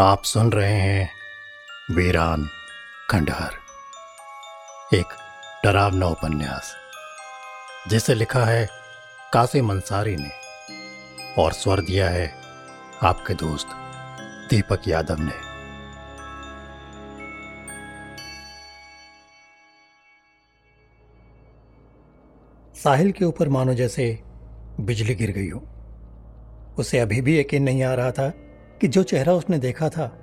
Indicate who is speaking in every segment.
Speaker 1: आप सुन रहे हैं वीरान खंडहर। एक डरावना उपन्यास, जिसे लिखा है कासिम अंसारी ने और स्वर दिया है आपके दोस्त दीपक यादव ने। साहिल के ऊपर मानो जैसे बिजली गिर गई हो। उसे अभी भी यकीन नहीं आ रहा था कि जो चेहरा उसने देखा था,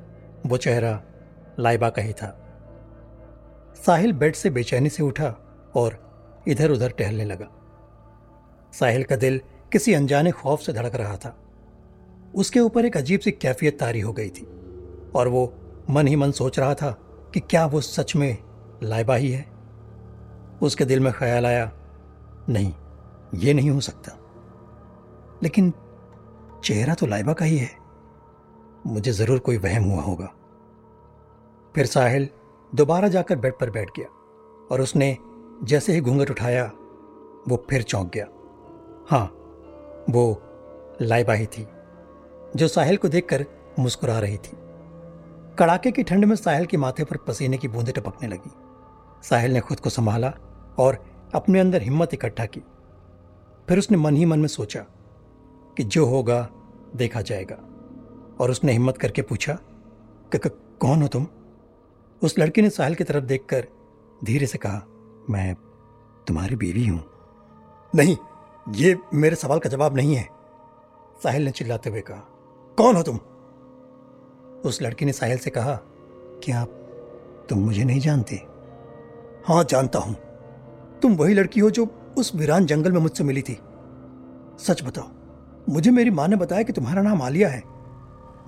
Speaker 1: वो चेहरा लाइबा का ही था। साहिल बेड से बेचैनी से उठा और इधर उधर टहलने लगा। साहिल का दिल किसी अनजाने खौफ से धड़क रहा था। उसके ऊपर एक अजीब सी कैफियत तारी हो गई थी और वो मन ही मन सोच रहा था कि क्या वो सच में लाइबा ही है। उसके दिल में ख्याल आया, नहीं, ये नहीं हो सकता। लेकिन चेहरा तो लाइबा का ही है। मुझे ज़रूर कोई वहम हुआ होगा। फिर साहिल दोबारा जाकर बेड पर बैठ गया और उसने जैसे ही घूंघट उठाया, वो फिर चौंक गया। हाँ वो लाइबा ही थी, जो साहिल को देखकर मुस्कुरा रही थी। कड़ाके की ठंड में साहिल के माथे पर पसीने की बूंदें टपकने लगी। साहिल ने खुद को संभाला और अपने अंदर हिम्मत इकट्ठा की। फिर उसने मन ही मन में सोचा कि जो होगा, देखा जाएगा। और उसने हिम्मत करके पूछा, कि कौन हो तुम? उस लड़की ने साहिल की तरफ़ देखकर धीरे से कहा, मैं तुम्हारी बीवी हूँ। नहीं, ये मेरे सवाल का जवाब नहीं है, साहिल ने चिल्लाते हुए कहा, कौन हो तुम? उस लड़की ने साहिल से कहा कि आप तुम मुझे नहीं जानते? हाँ जानता हूँ। तुम वही लड़की हो जो उस वीरान जंगल में मुझसे मिली थी। सच बताओ, मुझे मेरी माँ ने बताया कि तुम्हारा नाम आलिया है।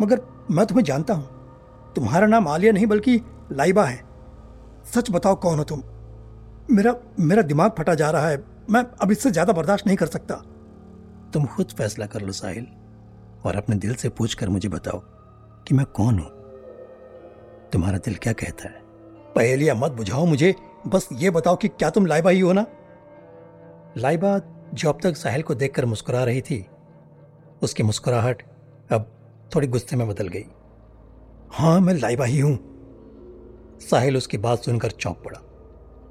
Speaker 1: मगर मैं तुम्हें जानता हूँ तुम्हारा नाम आलिया नहीं बल्कि लाइबा है। सच बताओ कौन हो तुम? मेरा मेरा दिमाग फटा जा रहा है मैं अब इससे ज़्यादा बर्दाश्त नहीं कर सकता। तुम खुद फैसला कर लो साहिल और अपने दिल से पूछ कर मुझे बताओ कि मैं कौन हूँ। तुम्हारा दिल क्या कहता है? पहलिया मत बुझाओ मुझे बस ये बताओ कि क्या तुम लाइबा ही हो ना? लाइबा जो अब तक साहिल को देखकर मुस्कुरा रही थी उसकी मुस्कुराहट अब थोड़ी गुस्से में बदल गई। हाँ मैं लाइबा ही हूँ। साहिल उसकी बात सुनकर चौंक पड़ा।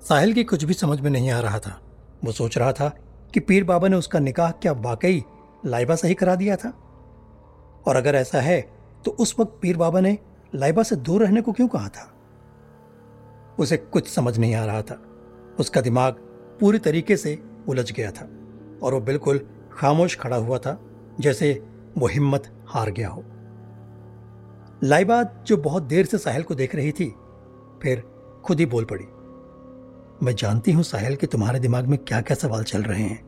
Speaker 1: साहिल की कुछ भी समझ में नहीं आ रहा था। वो सोच रहा था कि पीर बाबा ने उसका निकाह क्या वाकई लाइबा से ही करा दिया था? और अगर ऐसा है तो उस वक्त पीर बाबा ने लाइबा से दूर रहने को क्यों कहा था? उसे कुछ समझ नहीं आ रहा था। उसका दिमाग पूरी तरीके से उलझ गया था और वो बिल्कुल खामोश खड़ा हुआ था, जैसे वो हिम्मत हार गया हो। लाइबा जो बहुत देर से साहिल को देख रही थी, फिर खुद ही बोल पड़ी, मैं जानती हूँ साहिल कि तुम्हारे दिमाग में क्या क्या सवाल चल रहे हैं,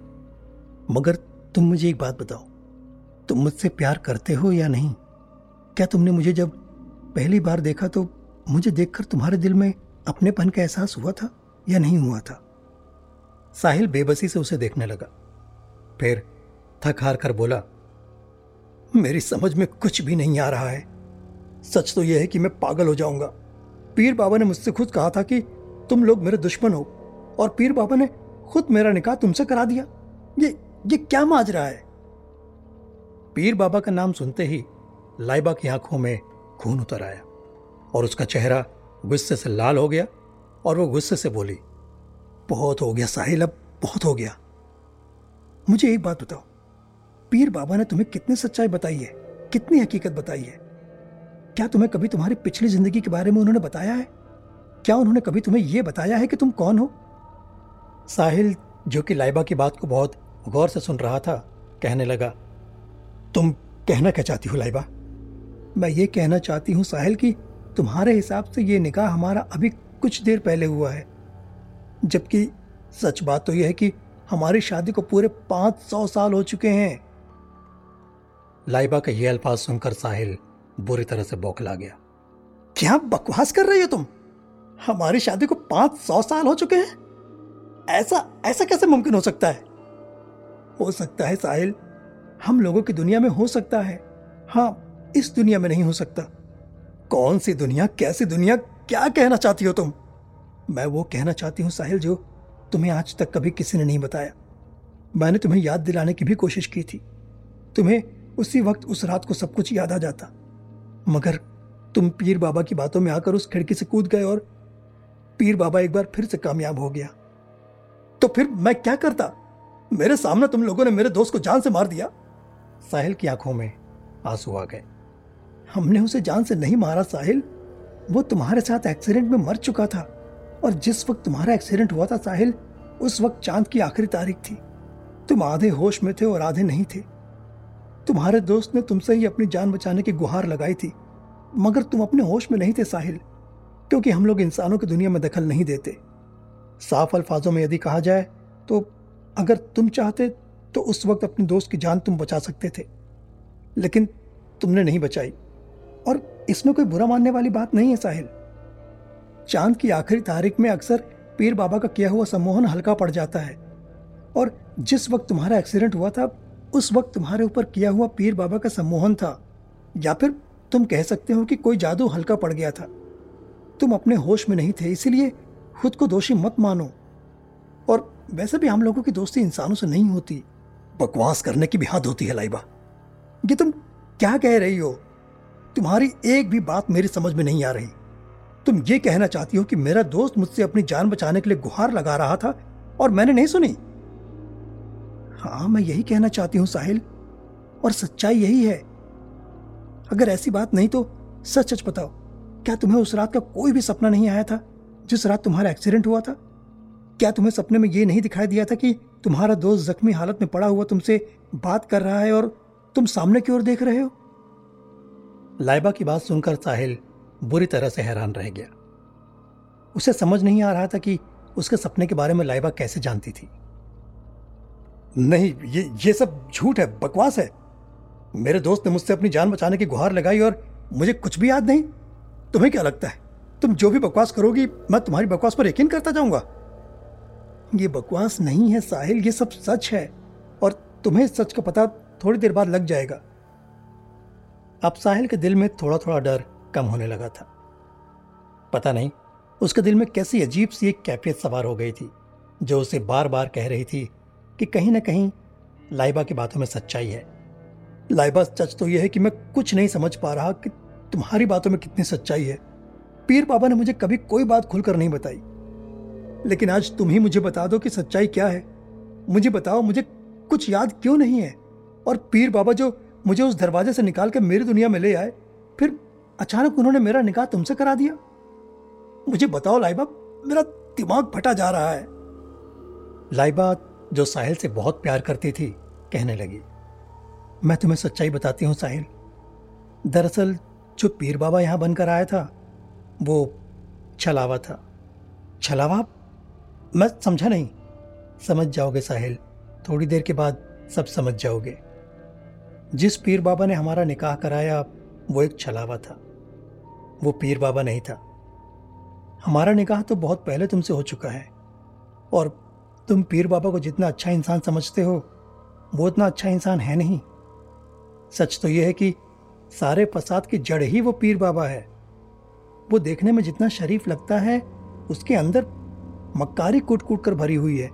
Speaker 1: मगर तुम मुझे एक बात बताओ, तुम मुझसे प्यार करते हो या नहीं? क्या तुमने मुझे जब पहली बार देखा तो मुझे देखकर तुम्हारे दिल में अपनेपन का एहसास हुआ था या नहीं हुआ था? साहिल बेबसी से उसे देखने लगा, फिर थक हार कर बोला मेरी समझ में कुछ भी नहीं आ रहा है। सच तो यह है कि मैं पागल हो जाऊँगा। पीर बाबा ने मुझसे खुद कहा था कि तुम लोग मेरे दुश्मन हो और पीर बाबा ने खुद मेरा निकाह तुमसे करा दिया। ये ये क्या माज रहा है? पीर बाबा का नाम सुनते ही लाइबा की आँखों में खून उतर आया और उसका चेहरा गुस्से से लाल हो गया और वो गुस्से से बोली, बहुत हो गया साहिल, अब बहुत हो गया। मुझे एक बात बताओ पीर बाबा ने तुम्हें कितनी सच्चाई बताई है, कितनी हकीकत बताई है? क्या तुम्हें कभी तुम्हारी पिछली ज़िंदगी के बारे में उन्होंने बताया है? क्या उन्होंने कभी तुम्हें यह बताया है कि तुम कौन हो? साहिल, जो कि लाइबा की बात को बहुत गौर से सुन रहा था, कहने लगा, तुम कहना क्या चाहती हो लाइबा? मैं ये कहना चाहती हूँ साहिल कि तुम्हारे हिसाब से ये निकाह हमारा अभी कुछ देर पहले हुआ है। जबकि सच बात तो यह है कि हमारी शादी को पूरे पाँच सौ साल हो चुके हैं। लाइबा का ये अल्फाज सुनकर साहिल बुरी तरह से बौखला गया। क्या बकवास कर रही हो तुम? हमारी शादी को पाँच सौ साल हो चुके हैं। ऐसा ऐसा कैसे मुमकिन हो सकता है? हो सकता है साहिल, हम लोगों की दुनिया में हो सकता है। हाँ इस दुनिया में नहीं हो सकता। कौन सी दुनिया, कैसी दुनिया, क्या कहना चाहती हो तुम? मैं वो कहना चाहती हूँ साहिल जो तुम्हें आज तक कभी किसी ने नहीं बताया। मैंने तुम्हें याद दिलाने की भी कोशिश की थी। तुम्हें उसी वक्त उस रात को सब कुछ याद आ जाता। मगर तुम पीर बाबा की बातों में आकर उस खिड़की से कूद गए और पीर बाबा एक बार फिर से कामयाब हो गया। तो फिर मैं क्या करता? मेरे सामने तुम लोगों ने मेरे दोस्त को जान से मार दिया? साहिल की आँखों में आँसू आ गए। हमने उसे जान से नहीं मारा, साहिल। वो तुम्हारे साथ एक्सीडेंट में मर चुका था और जिस वक्त तुम्हारा एक्सीडेंट हुआ था, साहिल, उस वक्त चाँद की आखिरी तारीख थी। तुम आधे होश में थे और आधे नहीं थे। तुम्हारे दोस्त ने तुमसे ही अपनी जान बचाने की गुहार लगाई थी, मगर तुम अपने होश में नहीं थे साहिल, क्योंकि हम लोग इंसानों की दुनिया में दखल नहीं देते। साफ़ अल्फाजों में यदि कहा जाए तो अगर तुम चाहते तो उस वक्त अपने दोस्त की जान तुम बचा सकते थे। लेकिन तुमने नहीं बचाई। और इसमें कोई बुरा मानने वाली बात नहीं है साहिल। चाँद की आखिरी तारीख में अक्सर पीर बाबा का किया हुआ सम्मोहन हल्का पड़ जाता है, और जिस वक्त तुम्हारा एक्सीडेंट हुआ था उस वक्त तुम्हारे ऊपर किया हुआ पीर बाबा का सम्मोहन था, या फिर तुम कह सकते हो कि कोई जादू हल्का पड़ गया था। तुम अपने होश में नहीं थे, इसीलिए खुद को दोषी मत मानो। और वैसे भी हम लोगों की दोस्ती इंसानों से नहीं होती। बकवास करने की भी हद होती है, लाइबा। ये तुम क्या कह रही हो? तुम्हारी एक भी बात मेरी समझ में नहीं आ रही। तुम ये कहना चाहती हो कि मेरा दोस्त मुझसे अपनी जान बचाने के लिए गुहार लगा रहा था और मैंने नहीं सुनी? हाँ मैं यही कहना चाहती हूँ साहिल। और सच्चाई यही है। अगर ऐसी बात नहीं तो सच सच बताओ, क्या तुम्हें उस रात का कोई भी सपना नहीं आया था, जिस रात तुम्हारा एक्सीडेंट हुआ था? क्या तुम्हें सपने में यह नहीं दिखाई दिया था कि तुम्हारा दोस्त जख्मी हालत में पड़ा हुआ तुमसे बात कर रहा है और तुम सामने की ओर देख रहे हो? लाइबा की बात सुनकर साहिल बुरी तरह से हैरान रह गया। उसे समझ नहीं आ रहा था कि उसके सपने के बारे में लाइबा कैसे जानती थी। नहीं, ये ये सब झूठ है, बकवास है। मेरे दोस्त ने मुझसे अपनी जान बचाने की गुहार लगाई और मुझे कुछ भी याद नहीं। तुम्हें क्या लगता है? तुम जो भी बकवास करोगी, मैं तुम्हारी बकवास पर यकीन करता जाऊँगा। ये बकवास नहीं है, साहिल, ये सब सच है और तुम्हें सच का पता थोड़ी देर बाद लग जाएगा। अब साहिल के दिल में थोड़ा थोड़ा डर कम होने लगा था। पता नहीं, उसके दिल में कैसी अजीब सी एक कैफियत सवार हो गई थी, जो उसे बार बार कह रही थी कि कहीं ना कहीं लाइबा की बातों में सच्चाई है। लाइबा सच तो यह है कि मैं कुछ नहीं समझ पा रहा कि तुम्हारी बातों में कितनी सच्चाई है। पीर बाबा ने मुझे कभी कोई बात खुलकर नहीं बताई। लेकिन आज तुम ही मुझे बता दो कि सच्चाई क्या है। मुझे बताओ, मुझे कुछ याद क्यों नहीं है? और पीर बाबा जो मुझे उस दरवाजे से निकाल कर मेरी दुनिया में ले आए, फिर अचानक उन्होंने मेरा निकाह तुमसे करा दिया। मुझे बताओ लाइबा, मेरा दिमाग फटा जा रहा है। लाइबा जो साहिल से बहुत प्यार करती थी, कहने लगी, मैं तुम्हें सच्चाई बताती हूँ साहिल। दरअसल जो पीर बाबा यहाँ बनकर आया था, वो छलावा था। छलावा? मैं समझा नहीं। समझ जाओगे साहिल, थोड़ी देर के बाद सब समझ जाओगे। जिस पीर बाबा ने हमारा निकाह कराया, वो एक छलावा था। वो पीर बाबा नहीं था। हमारा निकाह तो बहुत पहले तुमसे हो चुका है, और तुम पीर बाबा को जितना अच्छा इंसान समझते हो, वो उतना अच्छा इंसान है नहीं। सच तो यह है कि सारे फसाद की जड़ ही वो पीर बाबा है। वो देखने में जितना शरीफ लगता है, उसके अंदर मक्कारी कूट कूट कर भरी हुई है।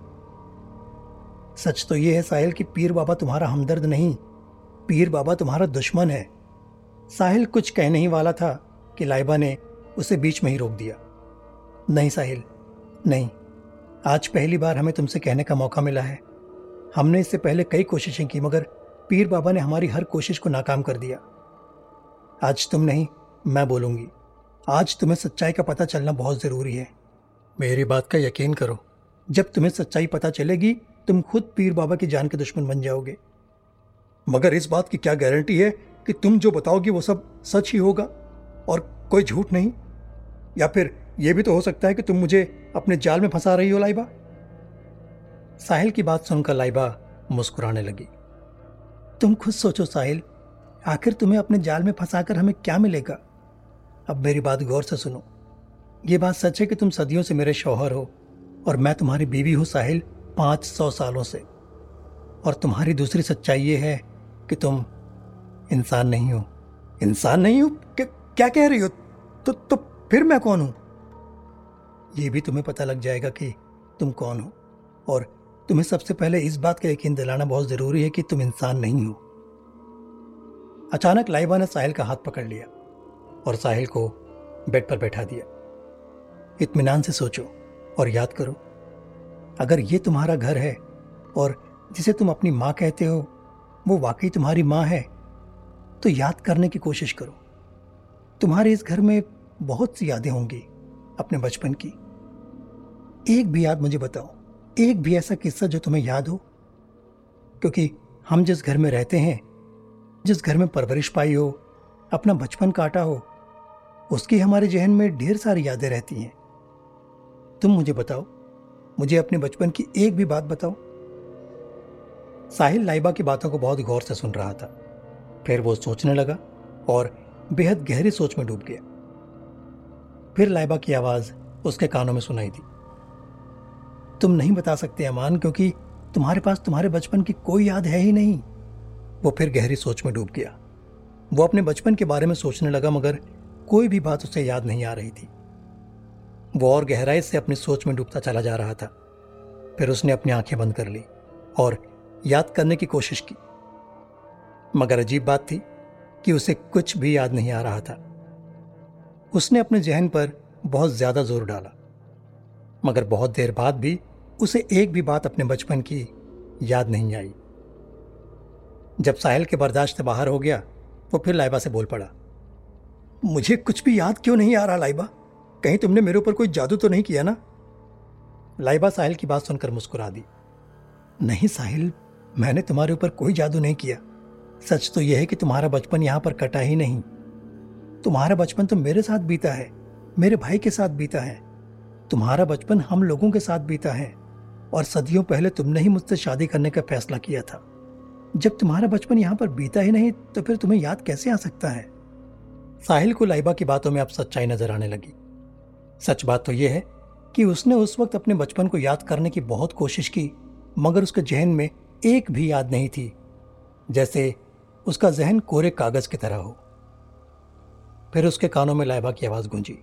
Speaker 1: सच तो यह है साहिल कि पीर बाबा तुम्हारा हमदर्द नहीं, पीर बाबा तुम्हारा दुश्मन है। साहिल कुछ कहने ही वाला था कि लाइबा ने उसे बीच में ही रोक दिया। नहीं साहिल, नहीं। आज पहली बार हमें तुमसे कहने का मौका मिला है। हमने इससे पहले कई कोशिशें की, मगर पीर बाबा ने हमारी हर कोशिश को नाकाम कर दिया। आज तुम नहीं, मैं बोलूँगी। आज तुम्हें सच्चाई का पता चलना बहुत ज़रूरी है। मेरी बात का यकीन करो, जब तुम्हें सच्चाई पता चलेगी, तुम खुद पीर बाबा की जान के दुश्मन बन जाओगे। मगर इस बात की क्या गारंटी है कि तुम जो बताओगी वो सब सच ही होगा? और कोई झूठ नहीं? या फिर यह भी तो हो सकता है कि तुम मुझे अपने जाल में फंसा रही हो, लाइबा? साहिल की बात सुनकर लाइबा मुस्कुराने लगी। तुम खुद सोचो साहिल, आखिर तुम्हें अपने जाल में फंसाकर हमें क्या मिलेगा? अब मेरी बात गौर से सुनो। ये बात सच है कि तुम सदियों से मेरे शौहर हो और मैं तुम्हारी बीवी हूँ साहिल पाँच सौ सालों से। और तुम्हारी दूसरी सच्चाई ये है कि तुम इंसान नहीं हो। इंसान नहीं हो? क्या कह रही हो? तो तो फिर मैं कौन हूँ? ये भी तुम्हें पता लग जाएगा कि तुम कौन हो। और तुम्हें सबसे पहले इस बात का यकीन दिलाना बहुत ज़रूरी है कि तुम इंसान नहीं हो। अचानक लाइबा ने साहिल का हाथ पकड़ लिया और साहिल को बेड पर बैठा दिया। इत्मीनान से सोचो और याद करो, अगर ये तुम्हारा घर है और जिसे तुम अपनी माँ कहते हो, वो वाकई तुम्हारी माँ है तो याद करने की कोशिश करो। तुम्हारे इस घर में बहुत सी यादें होंगी अपने बचपन की। एक भी याद मुझे बताओ। एक भी ऐसा किस्सा जो तुम्हें याद हो? क्योंकि हम जिस घर में रहते हैं, जिस घर में परवरिश पाई हो, अपना बचपन काटा हो, उसकी हमारे जहन में ढेर सारी यादें रहती हैं। तुम मुझे बताओ, मुझे अपने बचपन की एक भी बात बताओ। साहिल लाइबा की बातों को बहुत गौर से सुन रहा था। फिर वो सोचने लगा और बेहद गहरी सोच में डूब गया। फिर लाइबा की आवाज़ उसके कानों में सुनाई दी। तुम नहीं बता सकते अमान, क्योंकि तुम्हारे पास तुम्हारे बचपन की कोई याद है ही नहीं। वो फिर गहरी सोच में डूब गया। वो अपने बचपन के बारे में सोचने लगा, मगर कोई भी बात उसे याद नहीं आ रही थी। वो और गहराई से अपनी सोच में डूबता चला जा रहा था। फिर उसने अपनी आँखें बंद कर ली और याद करने की कोशिश की। मगर अजीब बात थी कि उसे कुछ भी याद नहीं आ रहा था। उसने अपने जहन पर बहुत ज़्यादा ज़ोर डाला। मगर बहुत देर बाद भी उसे एक भी बात अपने बचपन की याद नहीं आई। जब साहिल के बर्दाश्त बाहर हो गया, वो फिर लाइबा से बोल पड़ा, मुझे कुछ भी याद क्यों नहीं आ रहा लाइबा? कहीं तुमने मेरे ऊपर कोई जादू तो नहीं किया ना? लाइबा साहिल की बात सुनकर मुस्कुरा दी, नहीं साहिल, मैंने तुम्हारे ऊपर कोई जादू नहीं किया। सच तो यह है कि तुम्हारा बचपन यहाँ पर कटा ही नहीं। तुम्हारा बचपन तो मेरे साथ बीता है, मेरे भाई के साथ बीता है तुम्हारा बचपन हम लोगों के साथ बीता है और सदियों पहले तुमने ही मुझसे शादी करने का फैसला किया था। जब तुम्हारा बचपन यहाँ पर बीता ही नहीं तो फिर तुम्हें याद कैसे आ सकता है? साहिल को लाइबा की बातों में अब सच्चाई नज़र आने लगी। सच बात तो यह है कि उसने उस वक्त अपने बचपन को याद करने की बहुत कोशिश की, मगर उसके जहन में एक भी याद नहीं थी, जैसे उसका जहन कोरे कागज़ की तरह हो। फिर उसके कानों में लाइबा की आवाज़ गूंजी,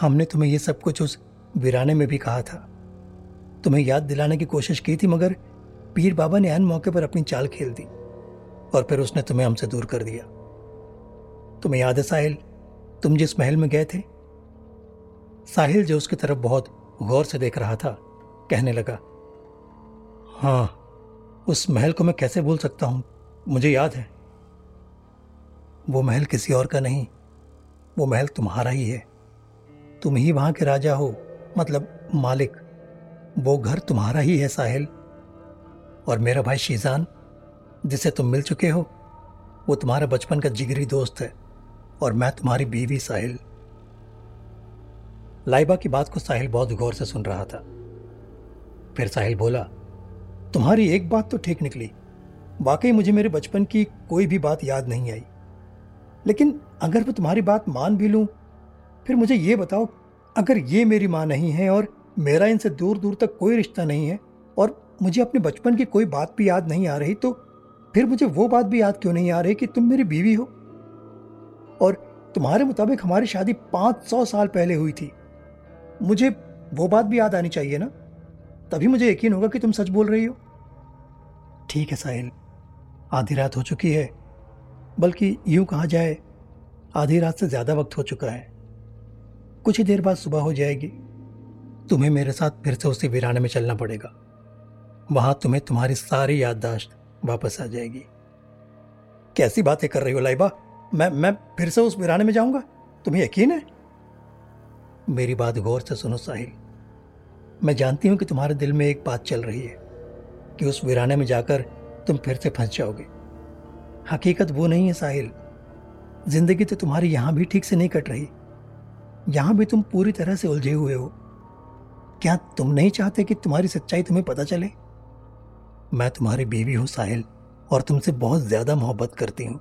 Speaker 1: हमने तुम्हें यह सब कुछ उस वीराने में भी कहा था। तुम्हें याद दिलाने की कोशिश की थी, मगर पीर बाबा ने अन मौके पर अपनी चाल खेल दी और फिर उसने तुम्हें हमसे दूर कर दिया। तुम्हें याद है साहिल, तुम जिस महल में गए थे? साहिल जो उसकी तरफ़ बहुत गौर से देख रहा था, कहने लगा हाँ उस महल को मैं कैसे भूल सकता हूँ? मुझे याद है। वो महल किसी और का नहीं, वो महल तुम्हारा ही है। तुम ही वहाँ के राजा हो मतलब मालिक, वो घर तुम्हारा ही है साहिल। और मेरा भाई शीजान, जिसे तुम मिल चुके हो, वो तुम्हारा बचपन का जिगरी दोस्त है, और मैं तुम्हारी बीवी साहिल। लाइबा की बात को साहिल बहुत गौर से सुन रहा था। फिर साहिल बोला, तुम्हारी एक बात तो ठीक निकली। वाकई मुझे मेरे बचपन की कोई भी बात याद नहीं आई। लेकिन अगर मैं तुम्हारी बात मान भी लूँ, फिर मुझे ये बताओ अगर ये मेरी माँ नहीं है और मेरा इनसे दूर दूर तक कोई रिश्ता नहीं है और मुझे अपने बचपन की कोई बात भी याद नहीं आ रही तो फिर मुझे वो बात भी याद क्यों नहीं आ रही कि तुम मेरी बीवी हो? और तुम्हारे मुताबिक हमारी शादी पाँच सौ साल पहले हुई थी। मुझे वो बात भी याद आनी चाहिए ना? तभी मुझे यकीन होगा कि तुम सच बोल रही हो। ठीक है साहिल, आधी रात हो चुकी है, बल्कि यूँ कहा जाए, आधी रात से ज़्यादा वक्त हो चुका है। कुछ ही देर बाद सुबह हो जाएगी। तुम्हें मेरे साथ फिर से उसी वीराने में चलना पड़ेगा। वहाँ तुम्हें तुम्हारी सारी याददाश्त वापस आ जाएगी। कैसी बातें कर रही हो लाइबा? मैं मैं फिर से उस वीराने में जाऊँगा? तुम्हें यकीन है? मेरी बात गौर से सुनो साहिल। मैं जानती हूँ कि तुम्हारे दिल में एक बात चल रही है, कि उस वीराने में जाकर तुम फिर से फंस जाओगे। हकीकत वो नहीं है साहिल। ज़िंदगी तो तुम्हारी यहाँ भी ठीक से नहीं कट रही। यहाँ भी तुम पूरी तरह से उलझे हुए हो। क्या तुम नहीं चाहते कि तुम्हारी सच्चाई तुम्हें पता चले? मैं तुम्हारी बीवी हूँ, साहिल, और तुमसे बहुत ज़्यादा मोहब्बत करती हूँ।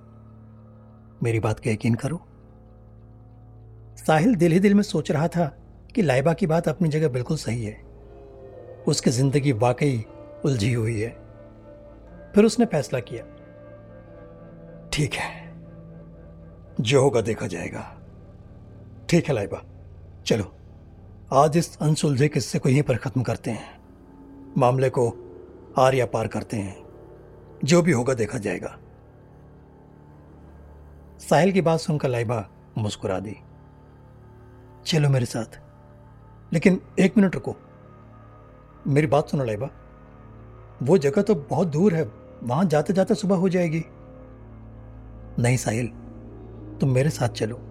Speaker 1: मेरी बात का यकीन करो। साहिल दिल ही दिल में सोच रहा था कि लाइबा की बात अपनी जगह बिल्कुल सही है। उसकी ज़िंदगी वाकई उलझी हुई है। फिर उसने फैसला किया। ठीक है। जो होगा देखा जाएगा। ठीक है लाइबा। चलो, आज इस अनसुलझे किस्से को यहीं पर खत्म करते हैं। मामले को आर या पार करते हैं। जो भी होगा देखा जाएगा। साहिल की बात सुनकर लाइबा मुस्कुरा दी। चलो मेरे साथ। लेकिन एक मिनट रुको। मेरी बात सुनो लाइबा। वो जगह तो बहुत दूर है। वहाँ जाते जाते सुबह हो जाएगी। नहीं साहिल, तुम मेरे साथ चलो।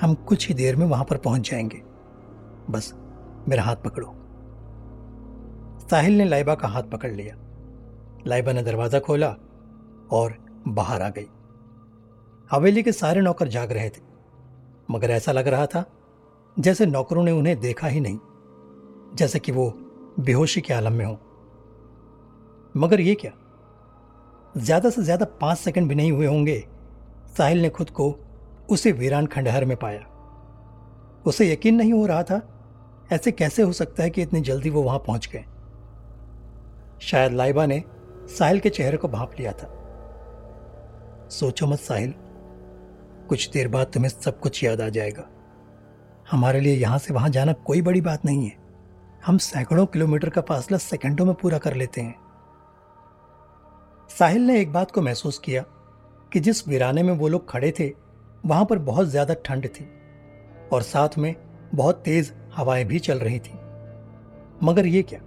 Speaker 1: हम कुछ ही देर में वहाँ पर पहुँच जाएँगे। बस, मेरा हाथ पकड़ो। साहिल ने लाइबा का हाथ पकड़ लिया। लाइबा ने दरवाज़ा खोला और बाहर आ गई। हवेली के सारे नौकर जाग रहे थे, मगर ऐसा लग रहा था जैसे नौकरों ने उन्हें देखा ही नहीं, जैसे कि वो बेहोशी के आलम में हो। मगर ये क्या? ज़्यादा से ज़्यादा पाँच सेकंड भी नहीं हुए होंगे, साहिल ने खुद को उसे वीरान खंडहर में पाया। उसे यकीन नहीं हो रहा था, ऐसे कैसे हो सकता है कि इतनी जल्दी वो वहाँ पहुँच गए? शायद लाइबा ने साहिल के चेहरे को भाप लिया था। सोचो मत साहिल, कुछ देर बाद तुम्हें सब कुछ याद आ जाएगा। हमारे लिए यहाँ से वहाँ जाना कोई बड़ी बात नहीं है। हम सैकड़ों किलोमीटर का फासला सेकंडों में पूरा कर लेते हैं। साहिल ने एक बात को महसूस किया कि जिस वीराने में वो लोग खड़े थे वहाँ पर बहुत ज़्यादा ठंड थी और साथ में बहुत तेज हवाएँ भी चल रही थी। मगर ये क्या?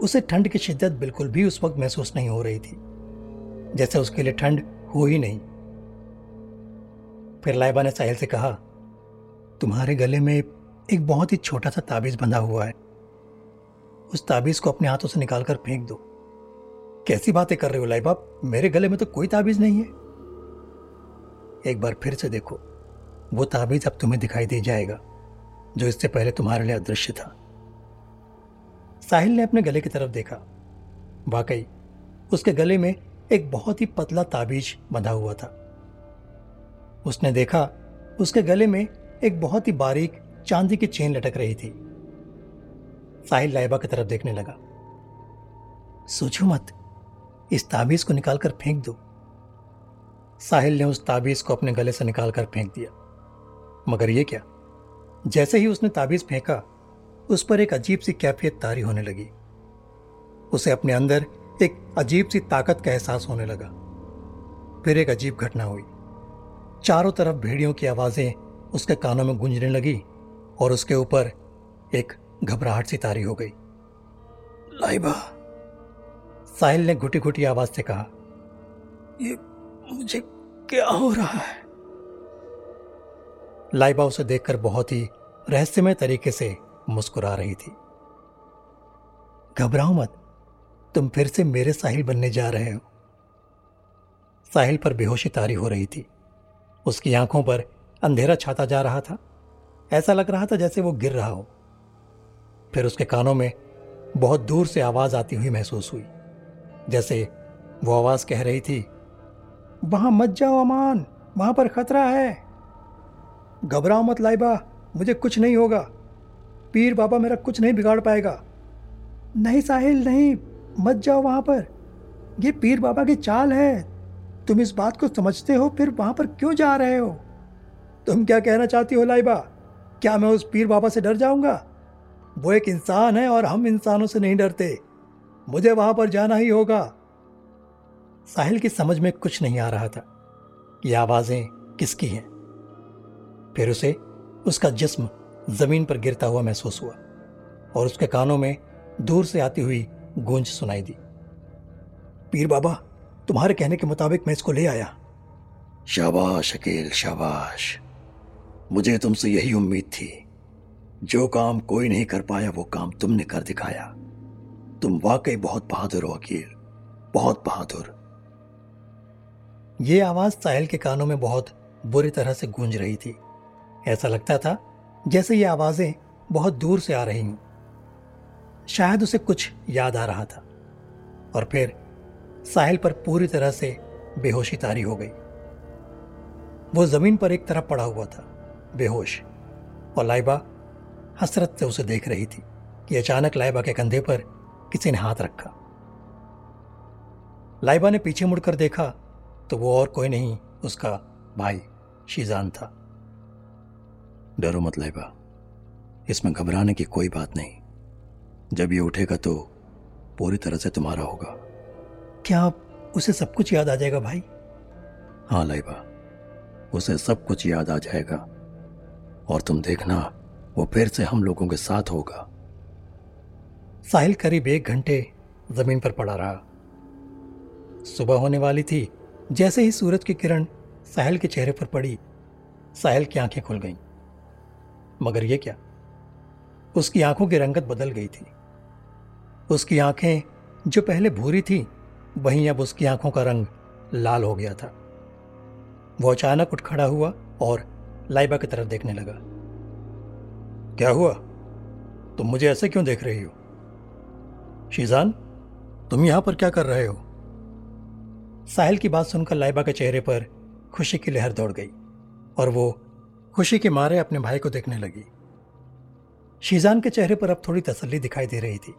Speaker 1: उसे ठंड की शिद्दत बिल्कुल भी उस वक्त महसूस नहीं हो रही थी, जैसे उसके लिए ठंड हो ही नहीं। फिर लाइबा ने साहिल से कहा, तुम्हारे गले में एक बहुत ही छोटा सा ताबीज बंधा हुआ है। उस ताबीज को अपने हाथों से निकालकर फेंक दो। कैसी बातें कर रहे हो लाइबा मेरे गले में तो कोई ताबीज नहीं है। एक बार फिर से देखो। वो ताबीज अब तुम्हें दिखाई दे जाएगा, जो इससे पहले तुम्हारे लिए अदृश्य था। साहिल ने अपने गले की तरफ़ देखा। वाकई, उसके गले में एक बहुत ही पतला ताबीज बंधा हुआ था। उसने देखा, उसके गले में एक बहुत ही बारीक चांदी की चेन लटक रही थी। साहिल लाइबा की तरफ़ देखने लगा। सोचो मत, इस ताबीज को निकालकर फेंक दो। साहिल ने उस ताबीज को अपने गले से निकालकर फेंक दिया। मगर यह क्या? जैसे ही उसने ताबीज फेंका, उस पर एक अजीब सी कैफियत तारी होने लगी। उसे अपने अंदर एक अजीब सी ताकत का एहसास होने लगा। फिर एक अजीब घटना हुई। चारों तरफ़ भेड़ियों की आवाज़ें उसके कानों में गूंजने लगी और उसके ऊपर एक घबराहट सी तारी हो गई। लाइबा! साहिल ने घुटी घुटी आवाज़ से कहा, ये मुझे क्या हो रहा है? लाइबा उसे देखकर बहुत ही रहस्यमय तरीके से मुस्कुरा रही थी। घबराओ मत, तुम फिर से मेरे साहिल बनने जा रहे हो। साहिल पर बेहोशी तारी हो रही थी। उसकी आँखों पर अंधेरा छाता जा रहा था। ऐसा लग रहा था जैसे वो गिर रहा हो। फिर उसके कानों में बहुत दूर से आवाज़ आती हुई महसूस हुई। जैसे वो आवाज़ कह रही थी वहाँ मत जाओ अमान, वहाँ पर खतरा है। घबराओ मत लाइबा, मुझे कुछ नहीं होगा। पीर बाबा मेरा कुछ नहीं बिगाड़ पाएगा। नहीं साहिल, नहीं, मत जाओ वहाँ पर। ये पीर बाबा की चाल है। तुम इस बात को समझते हो, फिर वहाँ पर क्यों जा रहे हो? तुम क्या कहना चाहती हो लाइबा? क्या मैं उस पीर बाबा से डर जाऊँगा? वो एक इंसान है और हम इंसानों से नहीं डरते। मुझे वहाँ पर जाना ही होगा। साहिल की समझ में कुछ नहीं आ रहा था ये आवाज़ें किसकी हैं। फिर उसे उसका जिस्म ज़मीन पर गिरता हुआ महसूस हुआ और उसके कानों में दूर से आती हुई गूंज सुनाई दी। पीर बाबा, तुम्हारे कहने के मुताबिक मैं इसको ले आया।
Speaker 2: शाबाश, अकेल, शाबाश। मुझे तुमसे यही उम्मीद थी। जो काम कोई नहीं कर पाया, वो काम तुमने कर दिखाया। तुम वाकई बहुत बहादुर हो, अकील। बहुत बहादुर।
Speaker 1: ये आवाज़ साहिल के कानों में बहुत बुरी तरह से गूंज रही थी। ऐसा लगता था जैसे ये आवाज़ें बहुत दूर से आ रही हूँ। शायद उसे कुछ याद आ रहा था। और फिर साहिल पर पूरी तरह से बेहोशी तारी हो गई। वो ज़मीन पर एक तरफ़ पड़ा हुआ था, बेहोश। और लाइबा हसरत से उसे देख रही थी कि अचानक लाइबा के कंधे पर किसी ने हाथ रखा। लाइबा ने पीछे मुड़कर देखा तो वो और कोई नहीं उसका भाई शीजान था।
Speaker 2: डरो मत लाइबा। इसमें घबराने की कोई बात नहीं। जब ये उठेगा तो पूरी तरह से तुम्हारा होगा।
Speaker 1: क्या उसे सब कुछ याद आ जाएगा भाई?
Speaker 2: हाँ लाइबा उसे सब कुछ याद आ जाएगा। और तुम देखना वो फिर से हम लोगों के साथ होगा।
Speaker 1: साहिल करीब एक घंटे ज़मीन पर पड़ा रहा। सुबह होने वाली थी जैसे ही सूरज की किरण साहिल के चेहरे पर पड़ी, साहिल की आँखें खुल गईं। मगर ये क्या? उसकी आँखों की रंगत बदल गई थी। उसकी आँखें जो पहले भूरी थी, वहीं अब उसकी आँखों का रंग लाल हो गया था। वो अचानक उठ खड़ा हुआ और लाइबा की तरफ़ देखने लगा। क्या हुआ? तुम मुझे ऐसे क्यों देख रही हो? शीजान, तुम यहाँ पर क्या कर रहे हो? साहिल की बात सुनकर लाइबा के चेहरे पर खुशी की लहर दौड़ गई और वो खुशी के मारे अपने भाई को देखने लगी। शीजान के चेहरे पर अब थोड़ी तसल्ली दिखाई दे रही थी।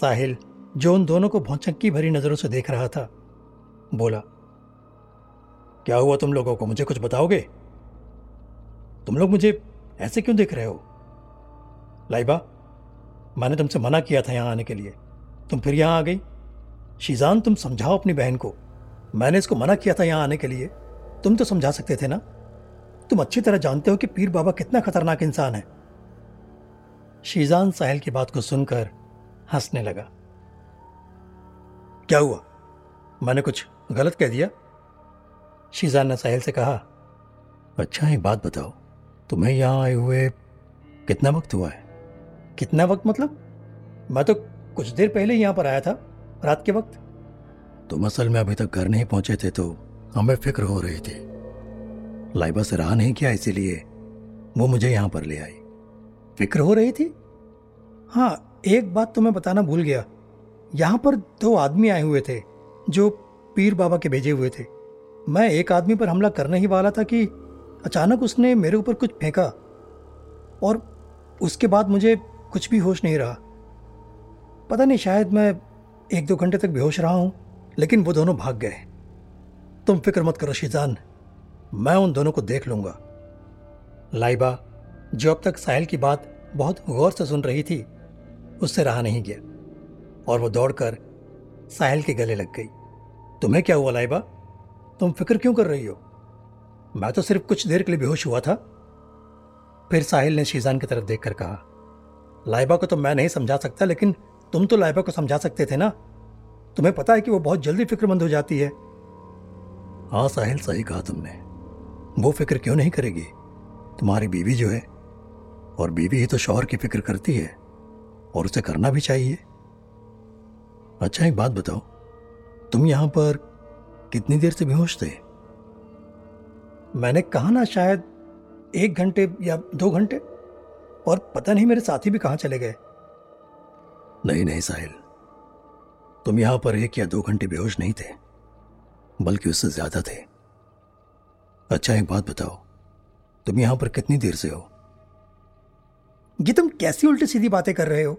Speaker 1: साहिल जो उन दोनों को भौचक्की भरी नज़रों से देख रहा था, बोला, क्या हुआ तुम लोगों को? मुझे कुछ बताओगे? तुम लोग मुझे ऐसे क्यों देख रहे हो? लाइबा, मैंने तुमसे मना किया था यहाँ आने के लिए। तुम फिर यहाँ आ गई? शीजान, तुम समझाओ अपनी बहन को। मैंने इसको मना किया था यहाँ आने के लिए। तुम तो समझा सकते थे ना? तुम अच्छी तरह जानते हो कि पीर बाबा कितना खतरनाक इंसान है। शीजान साहिल की बात को सुनकर हंसने लगा। क्या हुआ? मैंने कुछ गलत कह दिया? शीजान ने साहिल से कहा
Speaker 2: अच्छा एक बात बताओ। तुम्हें यहाँ आए हुए कितना वक्त हुआ है?
Speaker 1: कितना वक्त मतलब? मैं तो कुछ देर पहले यहाँ पर आया था। रात के वक्त?
Speaker 2: तुम असल में अभी तक घर नहीं पहुँचे थे तो हमें फ़िक्र हो रही थी। लाइबा से रहा नहीं किया इसीलिए वो मुझे यहाँ पर ले आई।
Speaker 1: फ़िक्र हो रही थी? हाँ एक बात तो मैं बताना भूल गया। यहाँ पर दो आदमी आए हुए थे जो पीर बाबा के भेजे हुए थे। मैं एक आदमी पर हमला करने ही वाला था कि अचानक उसने मेरे ऊपर कुछ फेंका और उसके बाद मुझे कुछ भी होश नहीं रहा। पता नहीं शायद मैं एक दो घंटे तक बेहोश रहा हूँ, लेकिन वो दोनों भाग गए। तुम फ़िक्र मत करो शीजान, मैं उन दोनों को देख लूँगा। लाइबा, जो अब तक साहिल की बात बहुत गौर से सुन रही थी, उससे रहा नहीं गया, और वो दौड़कर साहिल के गले लग गई। तुम्हें क्या हुआ लाइबा? तुम फ़िक्र क्यों कर रही हो? मैं तो सिर्फ़ कुछ देर के लिए बेहोश हुआ था। फिर साहिल ने शीजान की तरफ़ देखकर कहा, लाइबा को तो मैं नहीं समझा सकता, लेकिन तुम तो लाइबा को समझा सकते थे ना? तुम्हें पता है कि वो बहुत जल्दी फिक्रमंद हो जाती है।
Speaker 2: हाँ साहिल सही कहा तुमने। वो फ़िक्र क्यों नहीं करेगी? तुम्हारी बीवी जो है और बीवी ही तो शौहर की फ़िक्र करती है और उसे करना भी चाहिए। अच्छा एक बात बताओ तुम यहाँ पर कितनी देर से बेहोश थे?
Speaker 1: मैंने कहा ना शायद एक घंटे या दो घंटे और पता नहीं मेरे साथी भी कहाँ चले गए।
Speaker 2: नहीं नहीं साहिल। तुम यहाँ पर एक या दो घंटे बेहोश नहीं थे बल्कि उससे ज़्यादा थे। अच्छा एक बात बताओ तुम यहाँ पर कितनी देर से हो?
Speaker 1: ये तुम कैसी उल्टी सीधी बातें कर रहे हो?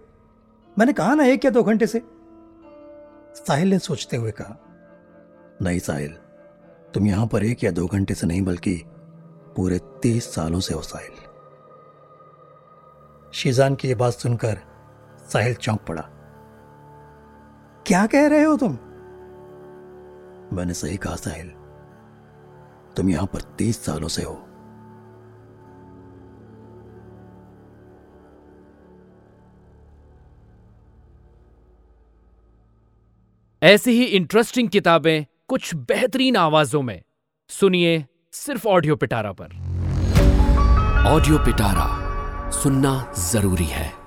Speaker 1: मैंने कहा ना एक या दो घंटे से। साहिल ने सोचते हुए कहा
Speaker 2: नहीं साहिल तुम यहाँ पर एक या दो घंटे से नहीं बल्कि पूरे तीस सालों से हो साहिल।
Speaker 1: शीजान की यह बात सुनकर साहिल चौंक पड़ा। क्या कह रहे हो तुम?
Speaker 2: मैंने सही कहा साहिल। तुम यहाँ पर तीस सालों से हो।
Speaker 3: ऐसी ही इंटरेस्टिंग किताबें कुछ बेहतरीन आवाजों में। सुनिए सिर्फ़ ऑडियो पिटारा पर।
Speaker 4: ऑडियो पिटारा सुनना ज़रूरी है।